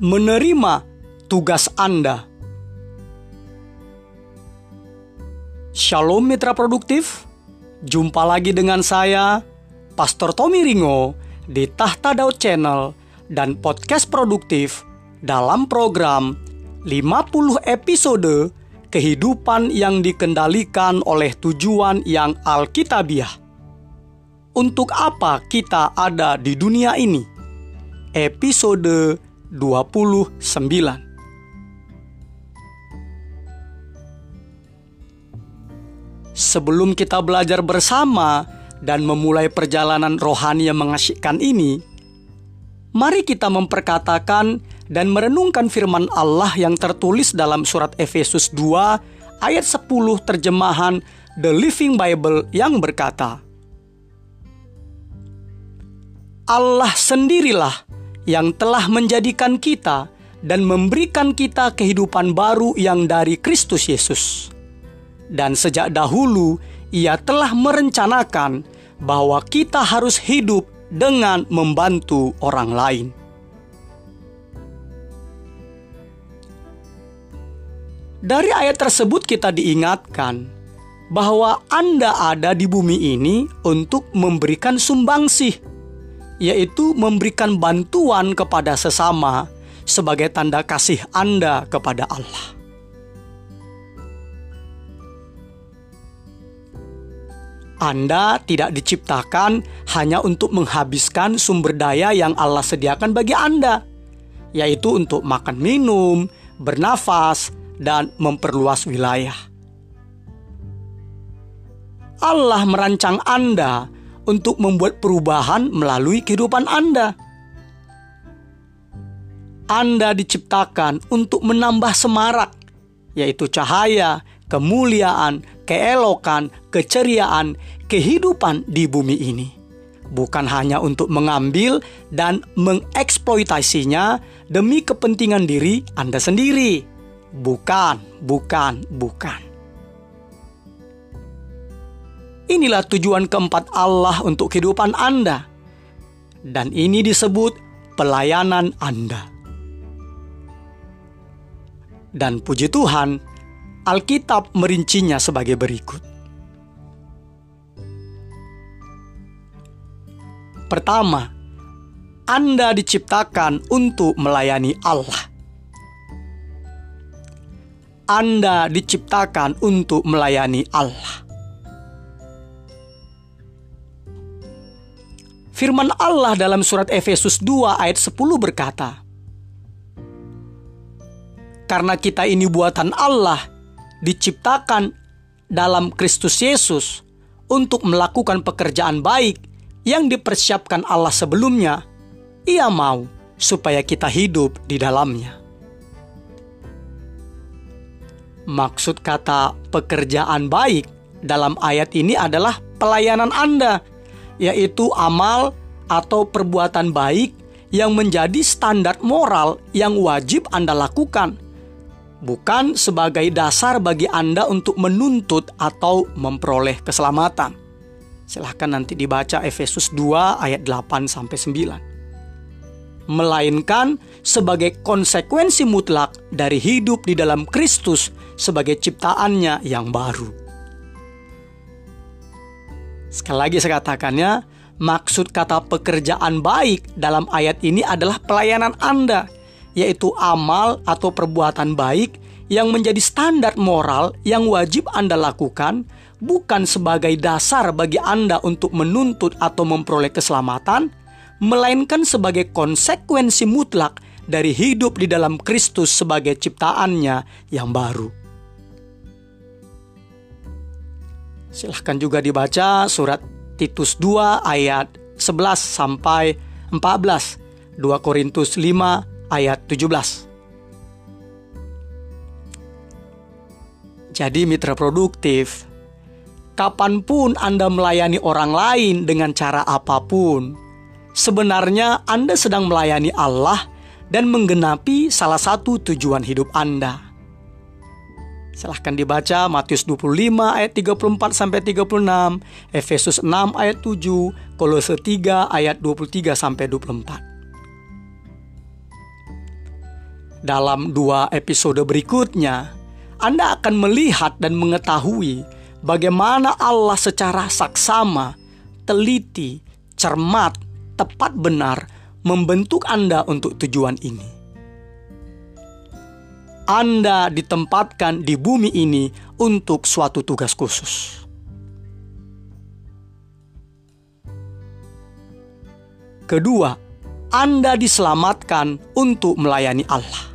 menerima tugas Anda. Shalom mitra produktif. Jumpa lagi dengan saya, Pastor Tommy Ringo di Tahta Daud Channel dan podcast produktif dalam program 50 episode kehidupan yang dikendalikan oleh tujuan yang alkitabiah. Untuk apa kita ada di dunia ini? Episode 29 Sebelum kita belajar bersama dan memulai perjalanan rohani yang mengasyikkan ini, mari kita memperkatakan dan merenungkan firman Allah yang tertulis dalam surat Efesus 2 ayat 10 terjemahan The Living Bible yang berkata, Allah sendirilah yang telah menjadikan kita dan memberikan kita kehidupan baru yang dari Kristus Yesus dan sejak dahulu ia telah merencanakan bahwa kita harus hidup dengan membantu orang lain. Dari ayat tersebut kita diingatkan bahwa Anda ada di bumi ini untuk memberikan sumbangsih, yaitu memberikan bantuan kepada sesama sebagai tanda kasih Anda kepada Allah. Anda tidak diciptakan hanya untuk menghabiskan sumber daya yang Allah sediakan bagi Anda, yaitu untuk makan minum, bernafas, dan memperluas wilayah. Allah merancang Anda untuk membuat perubahan melalui kehidupan Anda. Anda diciptakan untuk menambah semarak, yaitu cahaya, kemuliaan, keelokan, keceriaan, kehidupan di bumi ini. Bukan hanya untuk mengambil dan mengeksploitasinya demi kepentingan diri Anda sendiri. Bukan, bukan, bukan. Inilah tujuan keempat Allah untuk kehidupan Anda. Dan ini disebut pelayanan Anda. Dan puji Tuhan, Alkitab merincinya sebagai berikut. Pertama, Anda diciptakan untuk melayani Allah. Anda diciptakan untuk melayani Allah. Firman Allah dalam surat Efesus 2 ayat 10 berkata, Karena kita ini buatan Allah, diciptakan dalam Kristus Yesus untuk melakukan pekerjaan baik yang dipersiapkan Allah sebelumnya, Ia mau supaya kita hidup di dalamnya. Maksud kata pekerjaan baik dalam ayat ini adalah pelayanan Anda, yaitu amal atau perbuatan baik yang menjadi standar moral yang wajib Anda lakukan bukan sebagai dasar bagi Anda untuk menuntut atau memperoleh keselamatan. Silahkan nanti dibaca Efesus 2 ayat 8 sampai 9. Melainkan sebagai konsekuensi mutlak dari hidup di dalam Kristus sebagai ciptaannya yang baru. Sekali lagi saya katakannya, maksud kata pekerjaan baik dalam ayat ini adalah pelayanan Anda – yaitu amal atau perbuatan baik yang menjadi standar moral yang wajib Anda lakukan, bukan sebagai dasar bagi Anda untuk menuntut atau memperoleh keselamatan, melainkan sebagai konsekuensi mutlak dari hidup di dalam Kristus sebagai ciptaannya yang baru. Silahkan juga dibaca surat Titus 2 ayat 11 sampai 14, 2 Korintus 5 ayat 17. Jadi mitra produktif, kapan pun Anda melayani orang lain dengan cara apa pun, sebenarnya Anda sedang melayani Allah dan menggenapi salah satu tujuan hidup Anda. Silahkan dibaca Matius 25 ayat 34 sampai 36, Efesus 6 ayat 7, Kolose 3 ayat 23 sampai 24. Dalam dua episode berikutnya, Anda akan melihat dan mengetahui bagaimana Allah secara saksama, teliti, cermat, tepat benar membentuk Anda untuk tujuan ini. Anda ditempatkan di bumi ini untuk suatu tugas khusus. Kedua, Anda diselamatkan untuk melayani Allah.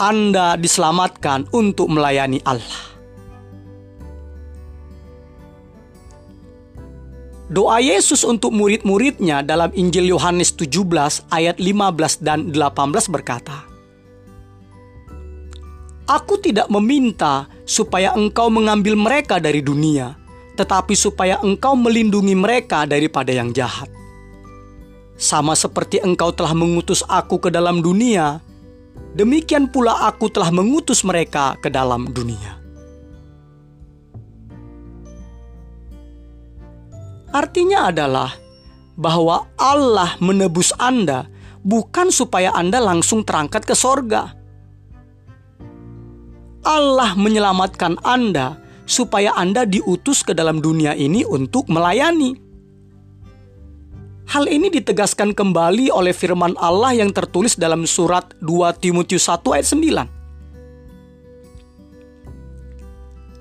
Anda diselamatkan untuk melayani Allah. Doa Yesus untuk murid-muridnya dalam Injil Yohanes 17 ayat 15 dan 18 berkata, Aku tidak meminta supaya engkau mengambil mereka dari dunia, tetapi supaya engkau melindungi mereka daripada yang jahat. Sama seperti engkau telah mengutus aku ke dalam dunia, demikian pula aku telah mengutus mereka ke dalam dunia. Artinya adalah bahwa Allah menebus Anda bukan supaya Anda langsung terangkat ke sorga. Allah menyelamatkan Anda supaya Anda diutus ke dalam dunia ini untuk melayani. Hal ini ditegaskan kembali oleh firman Allah yang tertulis dalam surat 2 Timotius 1 ayat 9.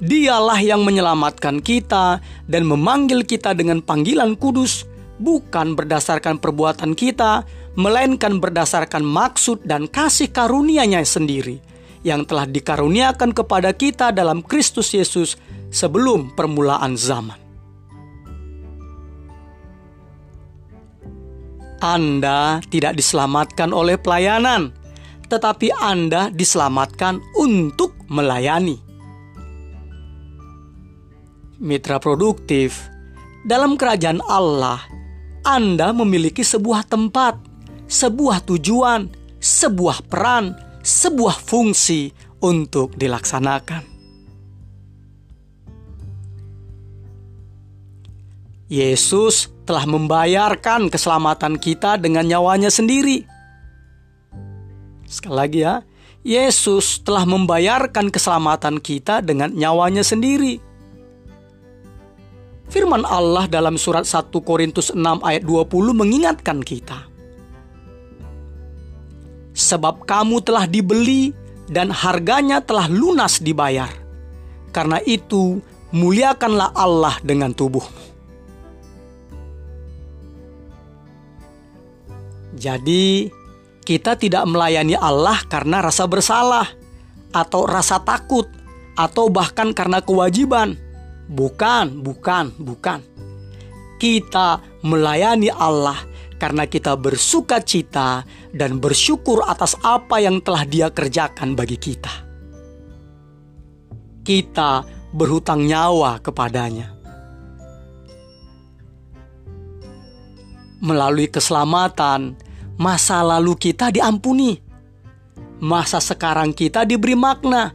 Dialah yang menyelamatkan kita dan memanggil kita dengan panggilan kudus, bukan berdasarkan perbuatan kita, melainkan berdasarkan maksud dan kasih karunia-Nya sendiri yang telah dikaruniakan kepada kita dalam Kristus Yesus sebelum permulaan zaman. Anda tidak diselamatkan oleh pelayanan, tetapi Anda diselamatkan untuk melayani mitra produktif, dalam kerajaan Allah, Anda memiliki sebuah tempat, sebuah tujuan, sebuah peran, sebuah fungsi untuk dilaksanakan. Yesus telah membayarkan keselamatan kita dengan nyawanya sendiri. Sekali lagi ya, Yesus telah membayarkan keselamatan kita dengan nyawanya sendiri. Firman Allah dalam surat 1 Korintus 6 ayat 20 mengingatkan kita. Sebab kamu telah dibeli dan harganya telah lunas dibayar. Karena itu, muliakanlah Allah dengan tubuhmu. Jadi, kita tidak melayani Allah karena rasa bersalah, atau rasa takut, atau bahkan karena kewajiban Bukan, bukan, bukan. Kita melayani Allah karena kita bersuka cita dan bersyukur atas apa yang telah Dia kerjakan bagi kita. Kita berhutang nyawa kepadanya. Melalui keselamatan, masa lalu kita diampuni, masa sekarang kita diberi makna,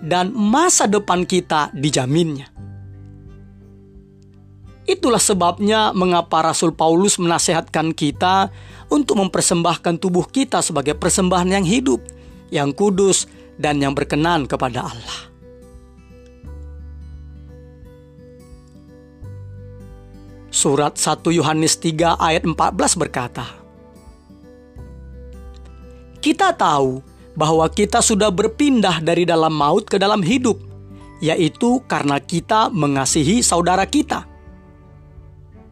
dan masa depan kita dijaminnya. Itulah sebabnya mengapa Rasul Paulus menasehatkan kita untuk mempersembahkan tubuh kita sebagai persembahan yang hidup, yang kudus, dan yang berkenan kepada Allah. Surat 1 Yohanes 3 ayat 14 berkata, Kita tahu bahwa kita sudah berpindah dari dalam maut ke dalam hidup, yaitu karena kita mengasihi saudara kita.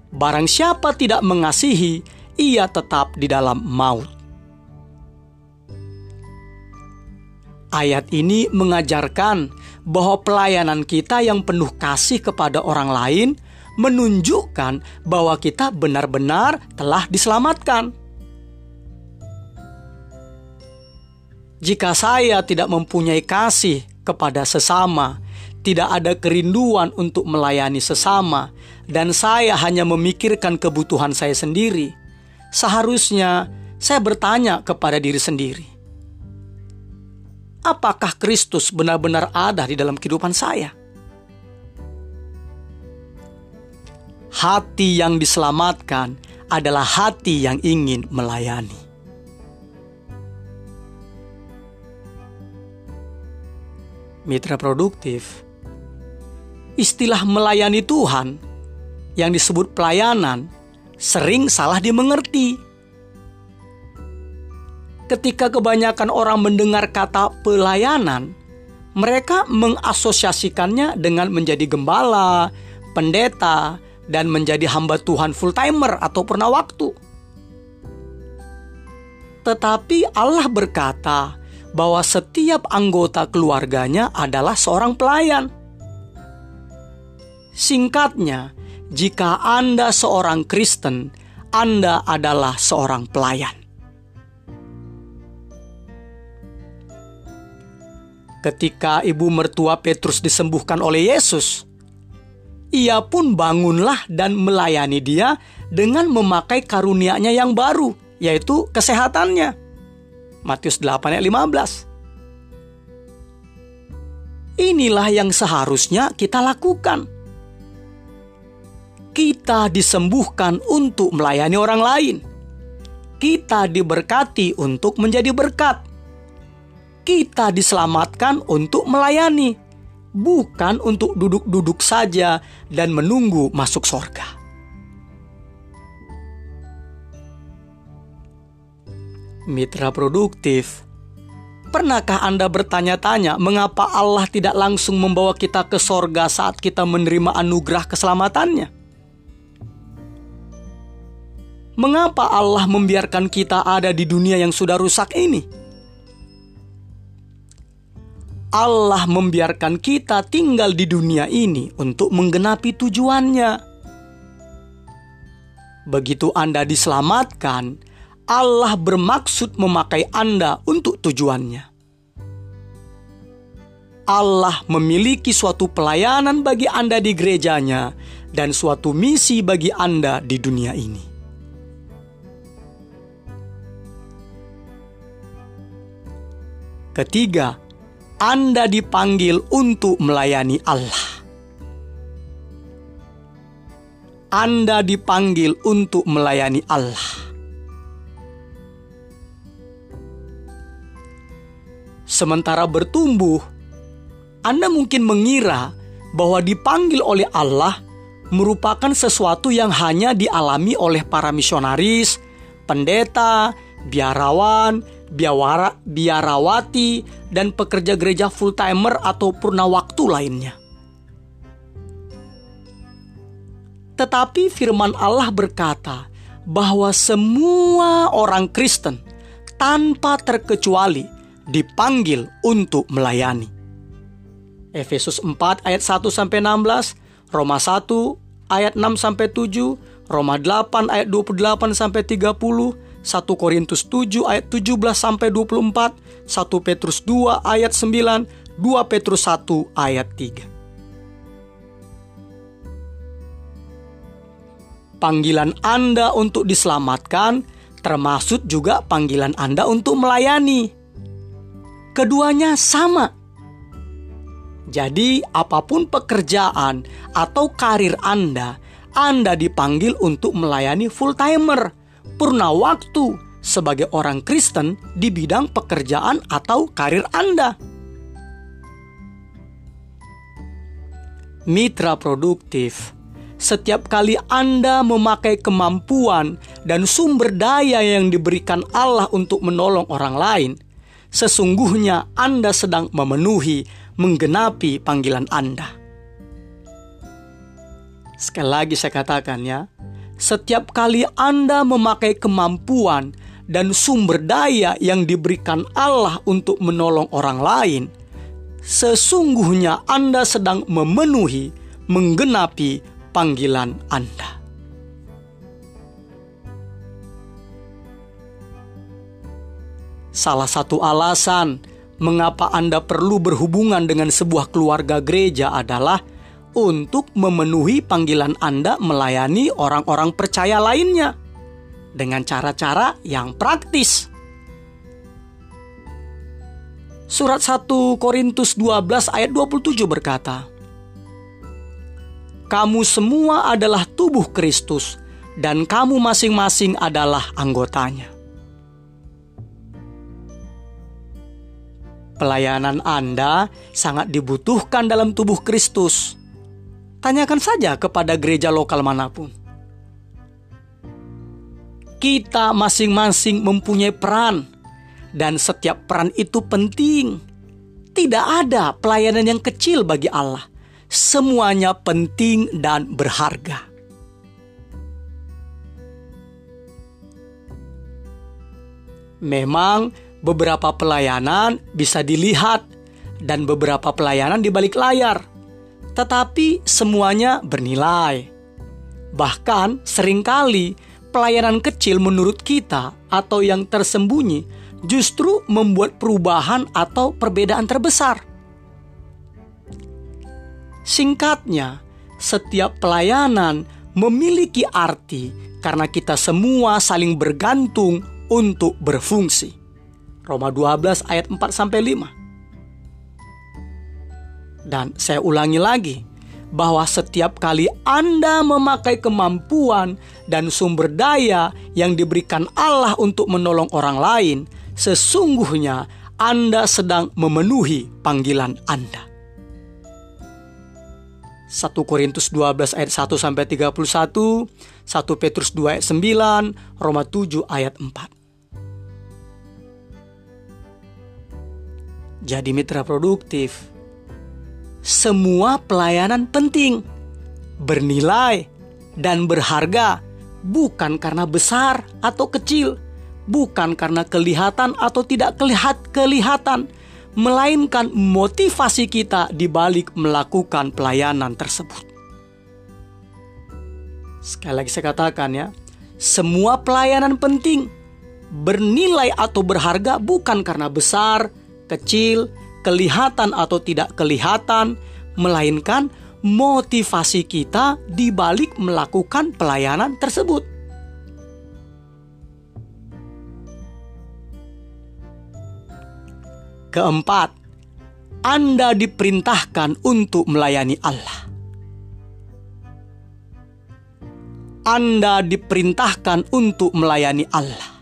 Barang siapa tidak mengasihi, ia tetap di dalam maut. Ayat ini mengajarkan bahwa pelayanan kita yang penuh kasih kepada orang lain menunjukkan bahwa kita benar-benar telah diselamatkan. Jika saya tidak mempunyai kasih kepada sesama, tidak ada kerinduan untuk melayani sesama, dan saya hanya memikirkan kebutuhan saya sendiri, seharusnya saya bertanya kepada diri sendiri: apakah Kristus benar-benar ada di dalam kehidupan saya? Hati yang diselamatkan adalah hati yang ingin melayani. Mitra produktif, istilah melayani Tuhan yang disebut pelayanan sering salah dimengerti. Ketika kebanyakan orang mendengar kata pelayanan, mereka mengasosiasikannya dengan menjadi gembala, pendeta, dan menjadi hamba Tuhan full timer atau pernah waktu. Tetapi Allah berkata bahwa setiap anggota keluarganya adalah seorang pelayan. Singkatnya, jika Anda seorang Kristen, Anda adalah seorang pelayan. Ketika ibu mertua Petrus disembuhkan oleh Yesus, ia pun bangunlah dan melayani dia dengan memakai karunia-Nya yang baru, yaitu kesehatannya. Matius 8 ayat 15. Inilah yang seharusnya kita lakukan. Kita disembuhkan untuk melayani orang lain. Kita diberkati untuk menjadi berkat. Kita diselamatkan untuk melayani bukan untuk duduk-duduk saja dan menunggu masuk sorga. Mitra produktif, pernahkah Anda bertanya-tanya mengapa Allah tidak langsung membawa kita ke sorga saat kita menerima anugerah keselamatannya? Mengapa Allah membiarkan kita ada di dunia yang sudah rusak ini? Allah membiarkan kita tinggal di dunia ini untuk menggenapi tujuannya. Begitu Anda diselamatkan, Allah bermaksud memakai Anda untuk tujuannya. Allah memiliki suatu pelayanan bagi Anda di gerejanya dan suatu misi bagi Anda di dunia ini. Ketiga, anda dipanggil untuk melayani Allah. Anda dipanggil untuk melayani Allah. Sementara bertumbuh, Anda mungkin mengira bahwa dipanggil oleh Allah merupakan sesuatu yang hanya dialami oleh para misionaris, pendeta, biarawan, biawara, biarawati, dan pekerja gereja full timer atau purna waktu lainnya. Tetapi firman Allah berkata bahwa semua orang Kristen tanpa terkecuali dipanggil untuk melayani. Efesus 4 ayat 1 sampai 16, Roma 1 ayat 6 sampai 7, Roma 8 ayat 28 sampai 30, 1 Korintus 7 ayat 17 sampai 24, 1 Petrus 2 ayat 9, 2 Petrus 1 ayat 3. Panggilan Anda untuk diselamatkan termasuk juga panggilan Anda untuk melayani. Keduanya sama. Jadi, apa pun pekerjaan atau karir Anda, Anda dipanggil untuk melayani full timer purna waktu sebagai orang Kristen di bidang pekerjaan atau karir Anda. Mitra produktif, setiap kali Anda memakai kemampuan dan sumber daya yang diberikan Allah untuk menolong orang lain, sesungguhnya Anda sedang memenuhi, menggenapi panggilan Anda. Sekali lagi saya katakan ya, setiap kali Anda memakai kemampuan dan sumber daya yang diberikan Allah untuk menolong orang lain, sesungguhnya Anda sedang memenuhi, menggenapi panggilan Anda. Salah satu alasan mengapa Anda perlu berhubungan dengan sebuah keluarga gereja adalah untuk memenuhi panggilan Anda melayani orang-orang percaya lainnya dengan cara-cara yang praktis. Surat 1 Korintus 12 ayat 27 berkata, Kamu semua adalah tubuh Kristus dan kamu masing-masing adalah anggotanya. Pelayanan Anda sangat dibutuhkan dalam tubuh Kristus. Tanyakan saja kepada gereja lokal mana pun. Kita masing-masing mempunyai peran, dan setiap peran itu penting. Tidak ada pelayanan yang kecil bagi Allah. Semuanya penting dan berharga. Memang beberapa pelayanan bisa dilihat dan beberapa pelayanan di balik layar. Tetapi semuanya bernilai. Bahkan sering kali pelayanan kecil menurut kita atau yang tersembunyi justru membuat perubahan atau perbedaan terbesar. Singkatnya, setiap pelayanan memiliki arti karena kita semua saling bergantung untuk berfungsi. Roma 12 ayat 4 sampai 5. Dan saya ulangi lagi bahwa setiap kali Anda memakai kemampuan dan sumber daya yang diberikan Allah untuk menolong orang lain, sesungguhnya Anda sedang memenuhi panggilan Anda. 1 Korintus 12 ayat 1 sampai 31, 1 Petrus 2 ayat 9, Roma 7 ayat 4. jadi mitra produktif. Semua pelayanan penting, bernilai, dan berharga bukan karena besar atau kecil, bukan karena kelihatan atau tidak kelihat kelihatan, melainkan motivasi kita di balik melakukan pelayanan tersebut. Sekali lagi saya katakan ya, semua pelayanan penting, bernilai atau berharga bukan karena besar, kecil, kelihatan atau tidak kelihatan, melainkan motivasi kita di balik melakukan pelayanan tersebut. Keempat, Anda diperintahkan untuk melayani Allah. Anda diperintahkan untuk melayani Allah.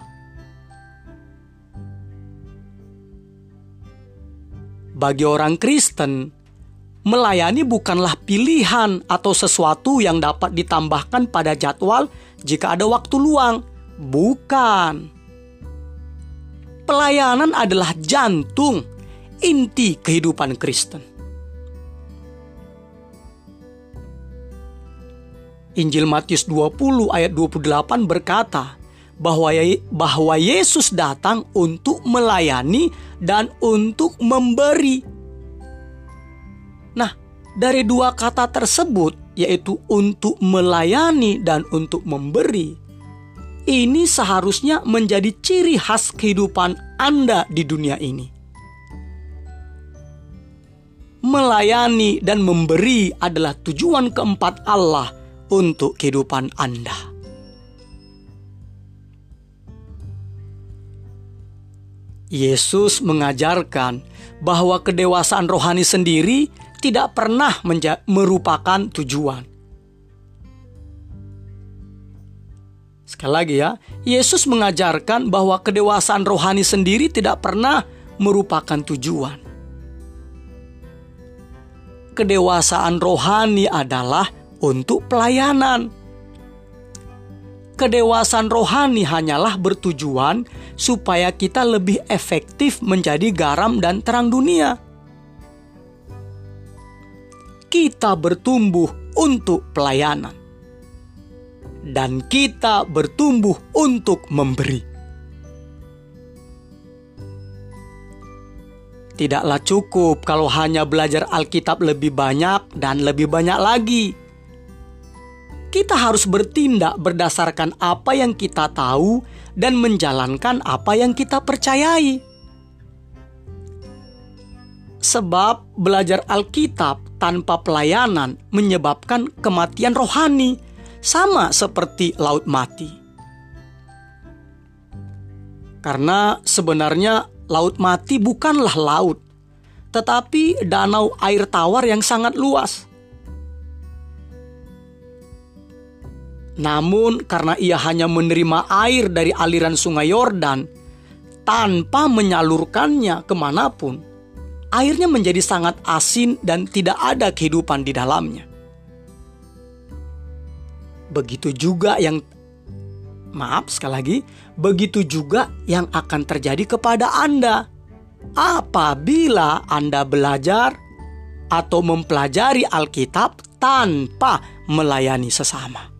Bagi orang Kristen, melayani bukanlah pilihan atau sesuatu yang dapat ditambahkan pada jadwal jika ada waktu luang. Bukan. Pelayanan adalah jantung, inti kehidupan Kristen. Injil Matius 20 ayat 28 berkata, bahwa bahwa Yesus datang untuk melayani dan untuk memberi. Nah, dari dua kata tersebut yaitu untuk melayani dan untuk memberi. Ini seharusnya menjadi ciri khas kehidupan Anda di dunia ini. Melayani dan memberi adalah tujuan keempat Allah untuk kehidupan Anda. Yesus mengajarkan bahwa kedewasaan rohani sendiri tidak pernah merupakan tujuan. Sekali lagi ya, Yesus mengajarkan bahwa kedewasaan rohani sendiri tidak pernah merupakan tujuan. Kedewasaan rohani adalah untuk pelayanan kedewasaan rohani hanyalah bertujuan supaya kita lebih efektif menjadi garam dan terang dunia. Kita bertumbuh untuk pelayanan, dan kita bertumbuh untuk memberi. Tidaklah cukup kalau hanya belajar Alkitab lebih banyak dan lebih banyak lagi kita harus bertindak berdasarkan apa yang kita tahu dan menjalankan apa yang kita percayai. Sebab belajar Alkitab tanpa pelayanan menyebabkan kematian rohani, sama seperti laut mati. Karena sebenarnya laut mati bukanlah laut, tetapi danau air tawar yang sangat luas Namun karena ia hanya menerima air dari aliran sungai Yordan tanpa menyalurkannya ke mana pun, airnya menjadi sangat asin dan tidak ada kehidupan di dalamnya. Begitu juga yang maaf sekali lagi, begitu juga yang akan terjadi kepada Anda apabila Anda belajar atau mempelajari Alkitab tanpa melayani sesama.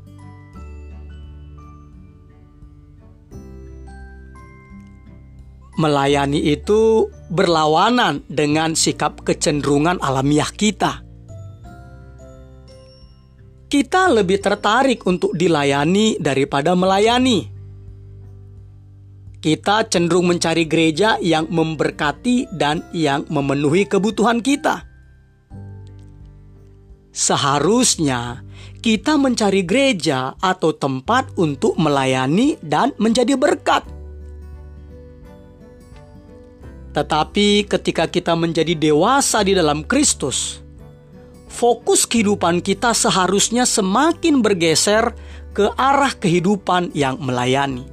Melayani itu berlawanan dengan sikap kecenderungan alamiah kita. Kita lebih tertarik untuk dilayani daripada melayani. Kita cenderung mencari gereja yang memberkati dan yang memenuhi kebutuhan kita. Seharusnya kita mencari gereja atau tempat untuk melayani dan menjadi berkat tetapi ketika kita menjadi dewasa di dalam Kristus, fokus kehidupan kita seharusnya semakin bergeser ke arah kehidupan yang melayani.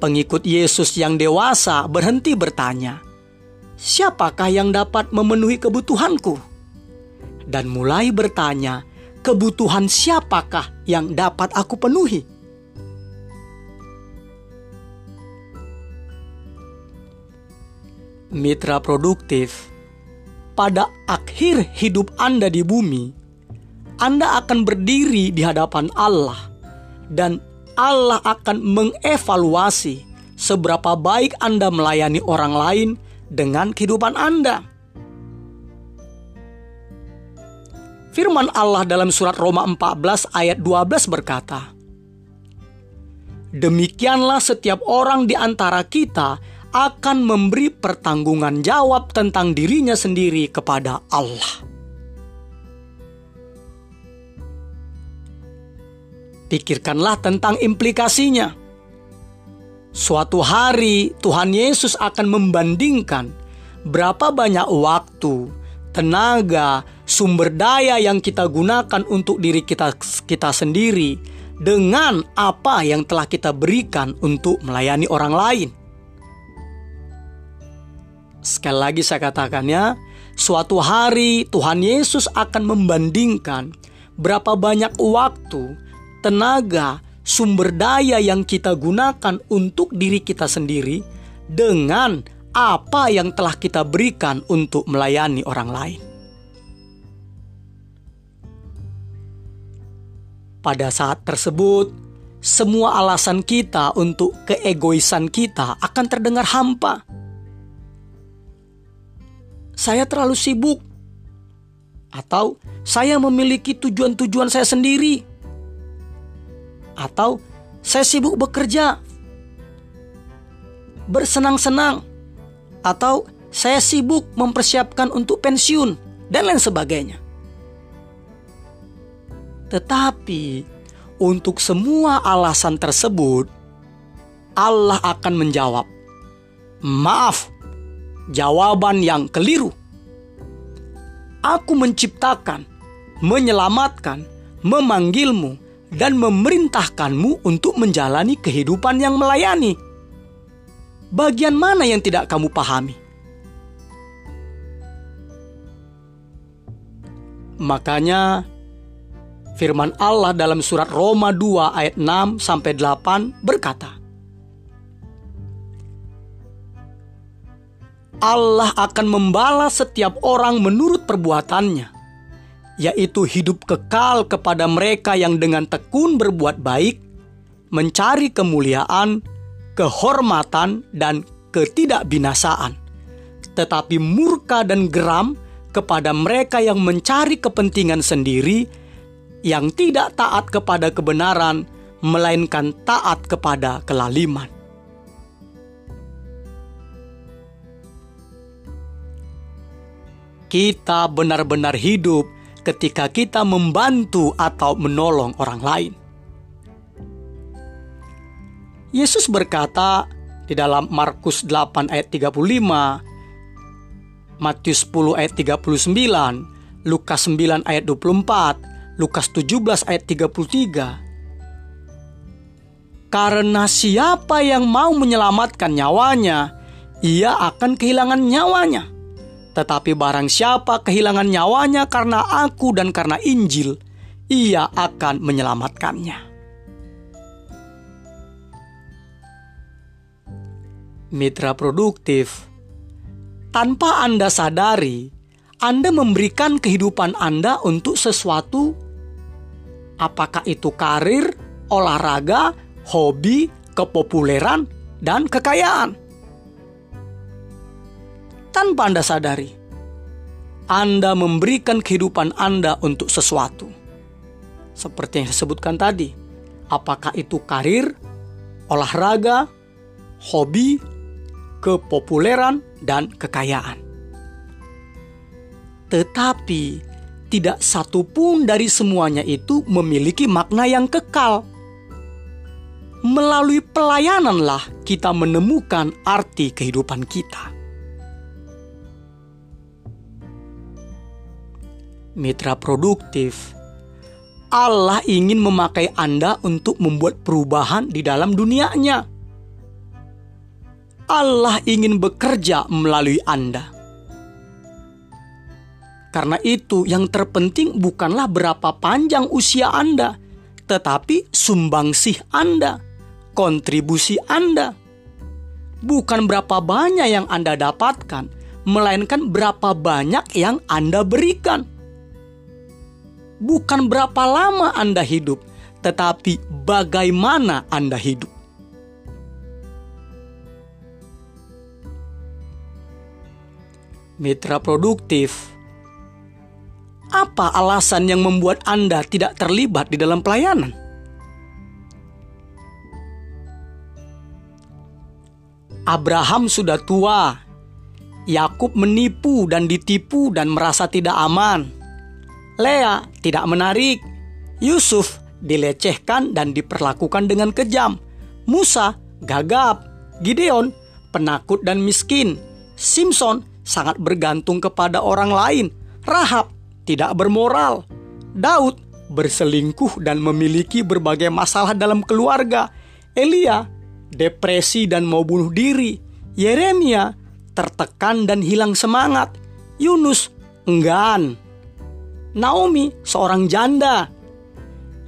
Pengikut Yesus yang dewasa berhenti bertanya, "Siapakah yang dapat memenuhi kebutuhanku?" Dan mulai bertanya, "Kebutuhan siapakah yang dapat aku penuhi?" Mitra produktif, pada akhir hidup Anda di bumi, Anda akan berdiri di hadapan Allah, dan Allah akan mengevaluasi seberapa baik Anda melayani orang lain dengan kehidupan Anda. Firman Allah dalam surat Roma 14 ayat 12 berkata, Demikianlah setiap orang di antara kita akan memberi pertanggungan jawab tentang dirinya sendiri kepada Allah. Pikirkanlah tentang implikasinya. Suatu hari Tuhan Yesus akan membandingkan berapa banyak waktu, tenaga, sumber daya yang kita gunakan untuk diri kita kita sendiri dengan apa yang telah kita berikan untuk melayani orang lain. Sekali lagi saya katakannya, suatu hari Tuhan Yesus akan membandingkan berapa banyak waktu, tenaga, sumber daya yang kita gunakan untuk diri kita sendiri dengan apa yang telah kita berikan untuk melayani orang lain. Pada saat tersebut, semua alasan kita untuk keegoisan kita akan terdengar hampa saya terlalu sibuk, atau saya memiliki tujuan-tujuan saya sendiri, atau saya sibuk bekerja, bersenang-senang, atau saya sibuk mempersiapkan untuk pensiun, dan lain sebagainya. Tetapi untuk semua alasan tersebut, Allah akan menjawab, "Maaf, jawaban yang keliru. Aku menciptakan, menyelamatkan, memanggilmu, dan memerintahkanmu untuk menjalani kehidupan yang melayani. Bagian mana yang tidak kamu pahami? Makanya firman Allah dalam surat Roma 2 ayat 6 sampai 8 berkata, Allah akan membalas setiap orang menurut perbuatannya, yaitu hidup kekal kepada mereka yang dengan tekun berbuat baik, mencari kemuliaan, kehormatan, dan ketidakbinasaan, tetapi murka dan geram kepada mereka yang mencari kepentingan sendiri, yang tidak taat kepada kebenaran, melainkan taat kepada kelaliman. Kita benar-benar hidup ketika kita membantu atau menolong orang lain. Yesus berkata di dalam Markus 8 ayat 35, Matius 10 ayat 39, Lukas 9 ayat 24, Lukas 17 ayat 33. Karena siapa yang mau menyelamatkan nyawanya, ia akan kehilangan nyawanya. Tetapi barang siapa kehilangan nyawanya karena aku dan karena Injil, ia akan menyelamatkannya. Mitra produktif, tanpa Anda sadari, Anda memberikan kehidupan Anda untuk sesuatu, apakah itu karir, olahraga, hobi, kepopuleran, dan kekayaan tanpa Anda sadari. Anda memberikan kehidupan Anda untuk sesuatu. Seperti yang saya sebutkan tadi, apakah itu karir, olahraga, hobi, kepopuleran, dan kekayaan. Tetapi tidak satu pun dari semuanya itu memiliki makna yang kekal. Melalui pelayananlah kita menemukan arti kehidupan kita. Mitra produktif. Allah ingin memakai Anda untuk membuat perubahan di dalam dunianya. Allah ingin bekerja melalui Anda. Karena itu, yang terpenting bukanlah berapa panjang usia Anda, tetapi sumbangsih Anda, kontribusi Anda. Bukan berapa banyak yang Anda dapatkan, melainkan berapa banyak yang Anda berikan bukan berapa lama Anda hidup, tetapi bagaimana Anda hidup. Mitra produktif, apa alasan yang membuat Anda tidak terlibat di dalam pelayanan? Abraham sudah tua, Yakub menipu dan ditipu dan merasa tidak aman. Lea tidak menarik. Yusuf dilecehkan dan diperlakukan dengan kejam. Musa gagap. Gideon penakut dan miskin. Simpson sangat bergantung kepada orang lain. Rahab tidak bermoral. Daud berselingkuh dan memiliki berbagai masalah dalam keluarga. Elia depresi dan mau bunuh diri. Yeremia tertekan dan hilang semangat. Yunus enggan Naomi seorang janda.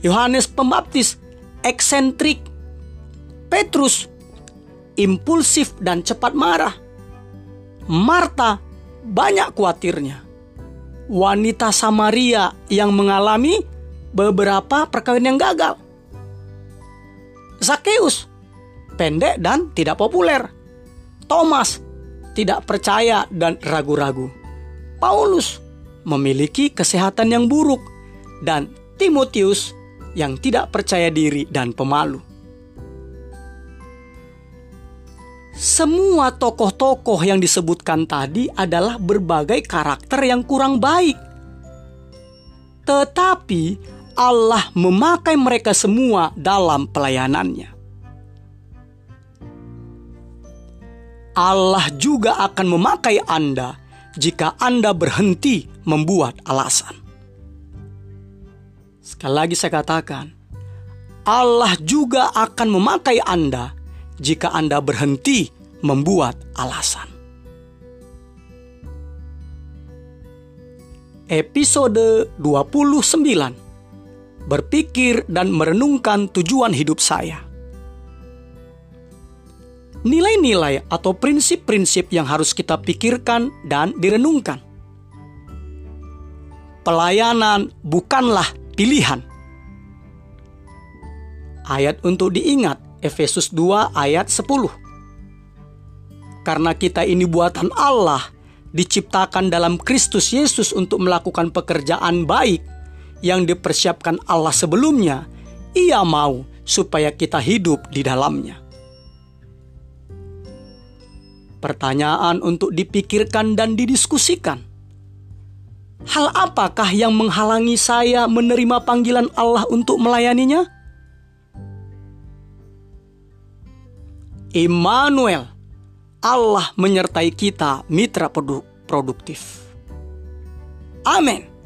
Yohanes Pembaptis eksentrik. Petrus impulsif dan cepat marah. Marta banyak khawatirnya. Wanita Samaria yang mengalami beberapa perkawinan yang gagal. Zakheus pendek dan tidak populer. Thomas tidak percaya dan ragu-ragu. Paulus memiliki kesehatan yang buruk, dan Timotius yang tidak percaya diri dan pemalu. Semua tokoh-tokoh yang disebutkan tadi adalah berbagai karakter yang kurang baik, tetapi Allah memakai mereka semua dalam pelayanannya. Allah juga akan memakai Anda jika Anda berhenti membuat alasan. Sekali lagi saya katakan, Allah juga akan memakai Anda jika Anda berhenti membuat alasan. Episode 29 Berpikir dan merenungkan tujuan hidup saya. Nilai-nilai atau prinsip-prinsip yang harus kita pikirkan dan direnungkan pelayanan bukanlah pilihan. Ayat untuk diingat Efesus 2 ayat 10. Karena kita ini buatan Allah, diciptakan dalam Kristus Yesus untuk melakukan pekerjaan baik yang dipersiapkan Allah sebelumnya, Ia mau supaya kita hidup di dalamnya. Pertanyaan untuk dipikirkan dan didiskusikan Hal apakah yang menghalangi saya menerima panggilan Allah untuk melayaninya? Immanuel, Allah menyertai kita mitra produktif. Amin.